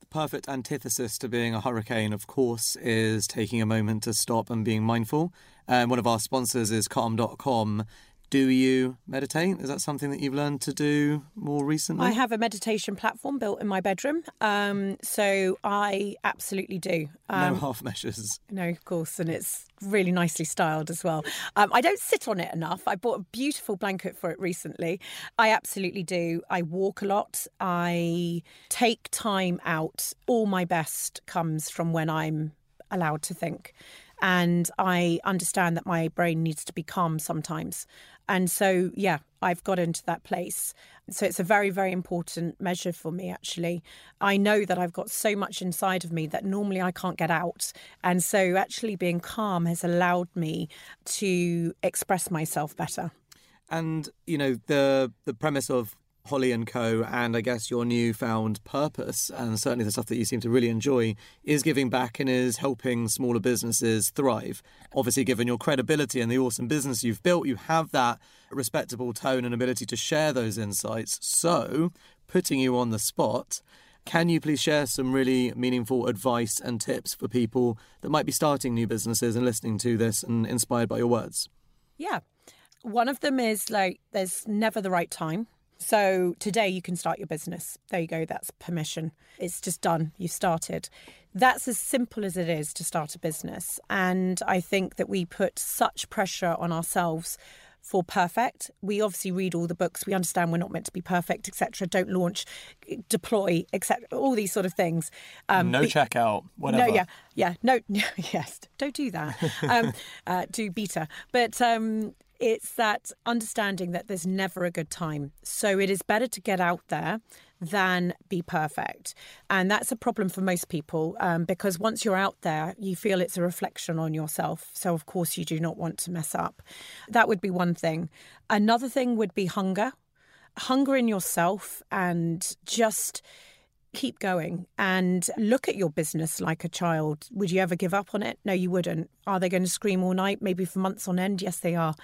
The perfect antithesis to being a hurricane, of course, is taking a moment to stop and being mindful. And one of our sponsors is calm.com do you meditate? Is that something that you've learned to do more recently? I have a meditation platform built in my bedroom. Um, so I absolutely do. Um, no half measures. No, of course. And it's really nicely styled as well. Um, I don't sit on it enough. I bought a beautiful blanket for it recently. I absolutely do. I walk a lot. I take time out. All my best comes from when I'm allowed to think and I understand that my brain needs to be calm sometimes. And so, yeah, I've got into that place. So it's a very, very important measure for me, actually. I know that I've got so much inside of me that normally I can't get out. And so actually being calm has allowed me to express myself better. And, you know, the the premise of Holly and Co. and I guess your newfound purpose, and certainly the stuff that you seem to really enjoy, is giving back and is helping smaller businesses thrive. Obviously, given your credibility and the awesome business you've built, you have that respectable tone and ability to share those insights. So, putting you on the spot, can you please share some really meaningful advice and tips for people that might be starting new businesses and listening to this and inspired by your words? Yeah. One of them is like, there's never the right time so today you can start your business. There you go. That's permission. It's just done. You've started. That's as simple as it is to start a business. And I think that we put such pressure on ourselves for perfect. We obviously read all the books. We understand we're not meant to be perfect, etc. Don't launch, deploy, etc. All these sort of things. Um, no checkout, whatever. No, yeah, yeah, no, yes. Don't do that. um, uh, do beta, but um, it's that understanding that there's never a good time. So it is better to get out there than be perfect. And that's a problem for most people um, because once you're out there, you feel it's a reflection on yourself. So, of course, you do not want to mess up. That would be one thing. Another thing would be hunger hunger in yourself and just keep going and look at your business like a child. Would you ever give up on it? No, you wouldn't. Are they going to scream all night, maybe for months on end? Yes, they are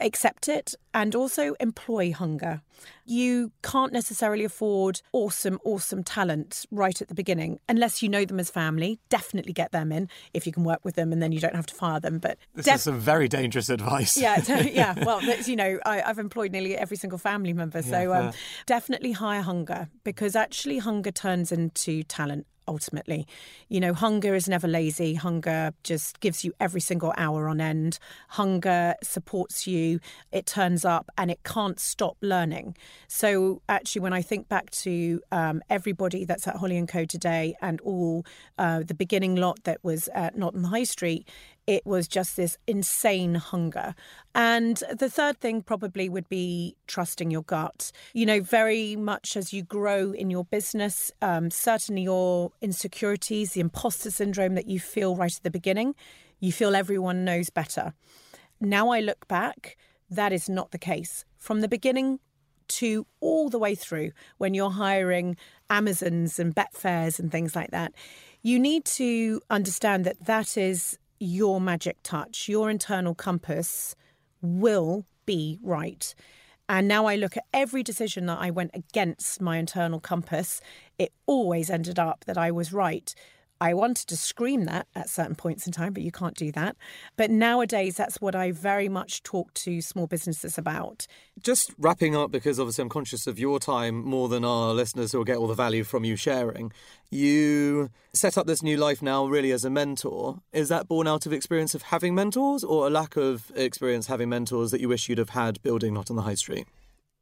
accept it and also employ hunger. You can't necessarily afford awesome, awesome talent right at the beginning unless you know them as family. Definitely get them in if you can work with them and then you don't have to fire them. But this def- is some very dangerous advice. Yeah, yeah. Well, you know, I, have employed nearly every single family member. So um, definitely hire hunger because actually hunger turns into talent ultimately. You know, hunger is never lazy. Hunger just gives you every single hour on end. Hunger supports you, it turns up, and it can't stop learning. So, actually, when I think back to um, everybody that's at Holly and Co today and all uh, the beginning lot that was at Not High Street, it was just this insane hunger. And the third thing probably would be trusting your gut. You know, very much as you grow in your business, um, certainly your insecurities, the imposter syndrome that you feel right at the beginning, you feel everyone knows better. Now I look back, that is not the case. From the beginning to all the way through, when you're hiring Amazons and Betfairs and things like that, you need to understand that that is your magic touch, your internal compass will be right. And now I look at every decision that I went against my internal compass, it always ended up that I was right. I wanted to scream that at certain points in time, but you can't do that. But nowadays, that's what I very much talk to small businesses about. Just wrapping up, because obviously I'm conscious of your time more than our listeners who will get all the value from you sharing. You set up this new life now really as a mentor. Is that born out of experience of having mentors or a lack of experience having mentors that you wish you'd have had building not on the high street?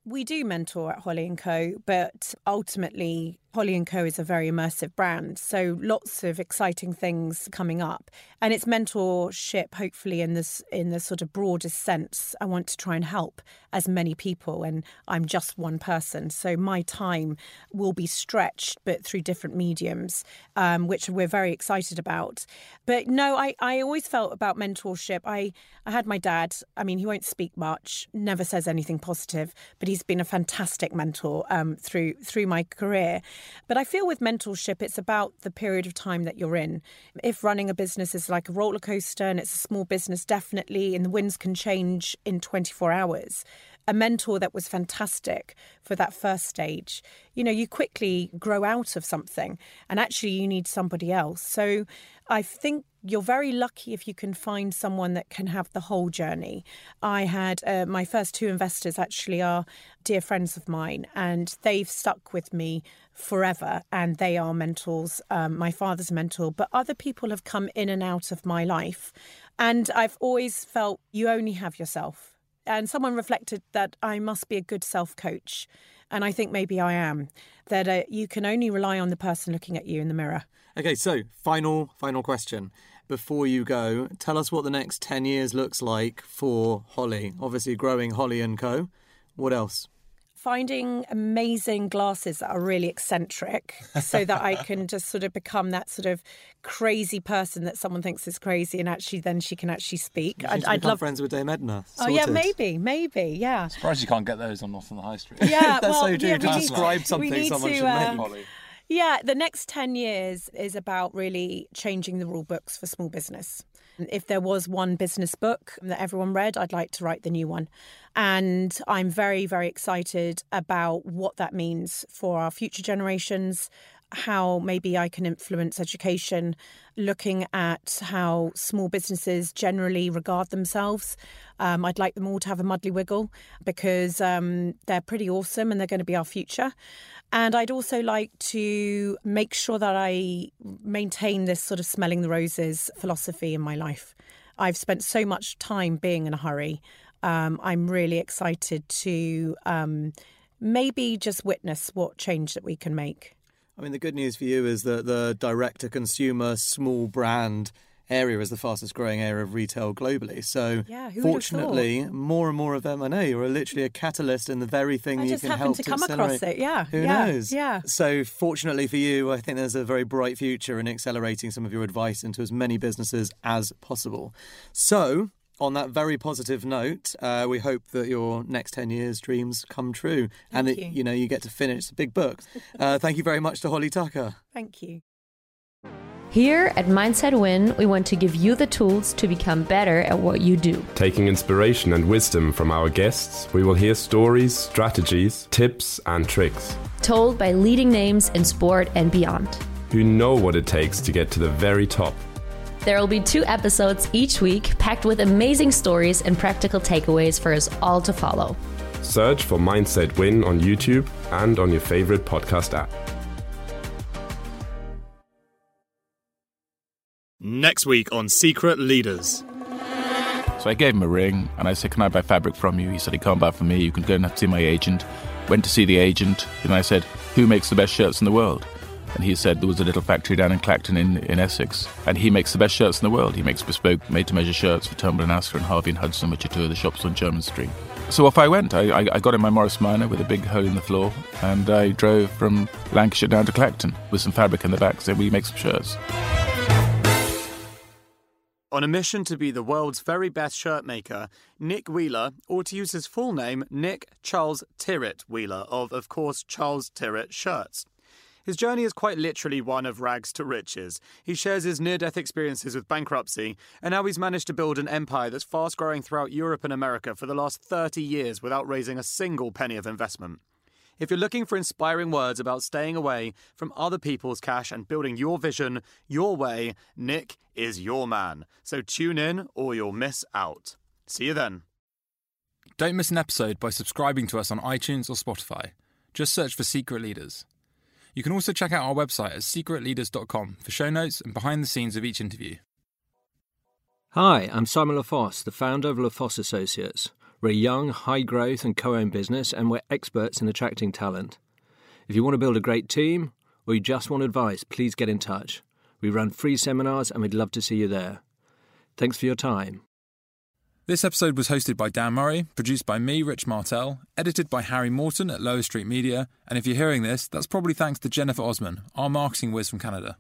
We do mentor at Holly & Co, but ultimately Holly & Co is a very immersive brand, so lots of exciting things coming up. And it's mentorship hopefully in this in the sort of broadest sense. I want to try and help as many people and I'm just one person, so my time will be stretched but through different mediums, um, which we're very excited about. But no, I, I always felt about mentorship. I, I had my dad, I mean he won't speak much, never says anything positive, but he's been a fantastic mentor um, through through my career. But I feel with mentorship, it's about the period of time that you're in. If running a business is like a roller coaster and it's a small business, definitely, and the winds can change in 24 hours. A mentor that was fantastic for that first stage. You know, you quickly grow out of something and actually you need somebody else. So I think you're very lucky if you can find someone that can have the whole journey. I had uh, my first two investors actually are dear friends of mine, and they've stuck with me forever, and they are mentors. Um, my father's mentor, but other people have come in and out of my life, and I've always felt you only have yourself. And someone reflected that I must be a good self coach. And I think maybe I am, that uh, you can only rely on the person looking at you in the mirror. Okay, so final, final question. Before you go, tell us what the next 10 years looks like for Holly. Obviously, growing Holly and Co. What else? Finding amazing glasses that are really eccentric so that I can just sort of become that sort of crazy person that someone thinks is crazy and actually then she can actually speak. I'd, I'd love friends with Dame Edna. Sorted. Oh yeah, maybe, maybe, yeah. I'm surprised you can't get those on Not on the High Street. Yeah, that's well, so true. Yeah, to describe something someone to, should uh, make. Yeah, the next 10 years is about really changing the rule books for small business. If there was one business book that everyone read, I'd like to write the new one. And I'm very, very excited about what that means for our future generations, how maybe I can influence education, looking at how small businesses generally regard themselves. Um, I'd like them all to have a muddly wiggle because um, they're pretty awesome and they're going to be our future. And I'd also like to make sure that I maintain this sort of smelling the roses philosophy in my life. I've spent so much time being in a hurry. Um, I'm really excited to um, maybe just witness what change that we can make. I mean, the good news for you is that the direct to consumer small brand area is the fastest growing area of retail globally. So, yeah, fortunately, more and more of know you're literally a catalyst in the very thing I you can help to to come accelerate. across it. Yeah, Who yeah, knows? Yeah. So, fortunately for you, I think there's a very bright future in accelerating some of your advice into as many businesses as possible. So, on that very positive note, uh, we hope that your next 10 years dreams come true and that you. you know you get to finish the big book. Uh, thank you very much to Holly Tucker. Thank you. Here at Mindset Win, we want to give you the tools to become better at what you do. Taking inspiration and wisdom from our guests, we will hear stories, strategies, tips, and tricks. Told by leading names in sport and beyond. Who know what it takes to get to the very top. There will be two episodes each week packed with amazing stories and practical takeaways for us all to follow. Search for Mindset Win on YouTube and on your favorite podcast app. Next week on Secret Leaders. So I gave him a ring and I said, Can I buy fabric from you? He said, He can't buy from me. You can go and see my agent. Went to see the agent and I said, Who makes the best shirts in the world? And he said there was a little factory down in Clacton in, in Essex. And he makes the best shirts in the world. He makes bespoke, made to measure shirts for Turnbull and Asser and Harvey and Hudson, which are two of the shops on Jermyn Street. So off I went. I, I, got in my Morris Minor with a big hole in the floor and I drove from Lancashire down to Clacton with some fabric in the back. so we make some shirts? On a mission to be the world's very best shirt maker, Nick Wheeler, or to use his full name, Nick Charles Tyrwhitt Wheeler, of, of course, Charles Tyrwhitt Shirts. His journey is quite literally one of rags to riches. He shares his near death experiences with bankruptcy, and how he's managed to build an empire that's fast growing throughout Europe and America for the last 30 years without raising a single penny of investment. If you're looking for inspiring words about staying away from other people's cash and building your vision your way, Nick is your man. So tune in or you'll miss out. See you then. Don't miss an episode by subscribing to us on iTunes or Spotify. Just search for Secret Leaders. You can also check out our website at secretleaders.com for show notes and behind the scenes of each interview. Hi, I'm Simon LaFosse, the founder of LaFosse Associates. We're a young, high growth, and co owned business, and we're experts in attracting talent. If you want to build a great team or you just want advice, please get in touch. We run free seminars and we'd love to see you there. Thanks for your time. This episode was hosted by Dan Murray, produced by me, Rich Martell, edited by Harry Morton at Lower Street Media, and if you're hearing this, that's probably thanks to Jennifer Osman, our marketing whiz from Canada.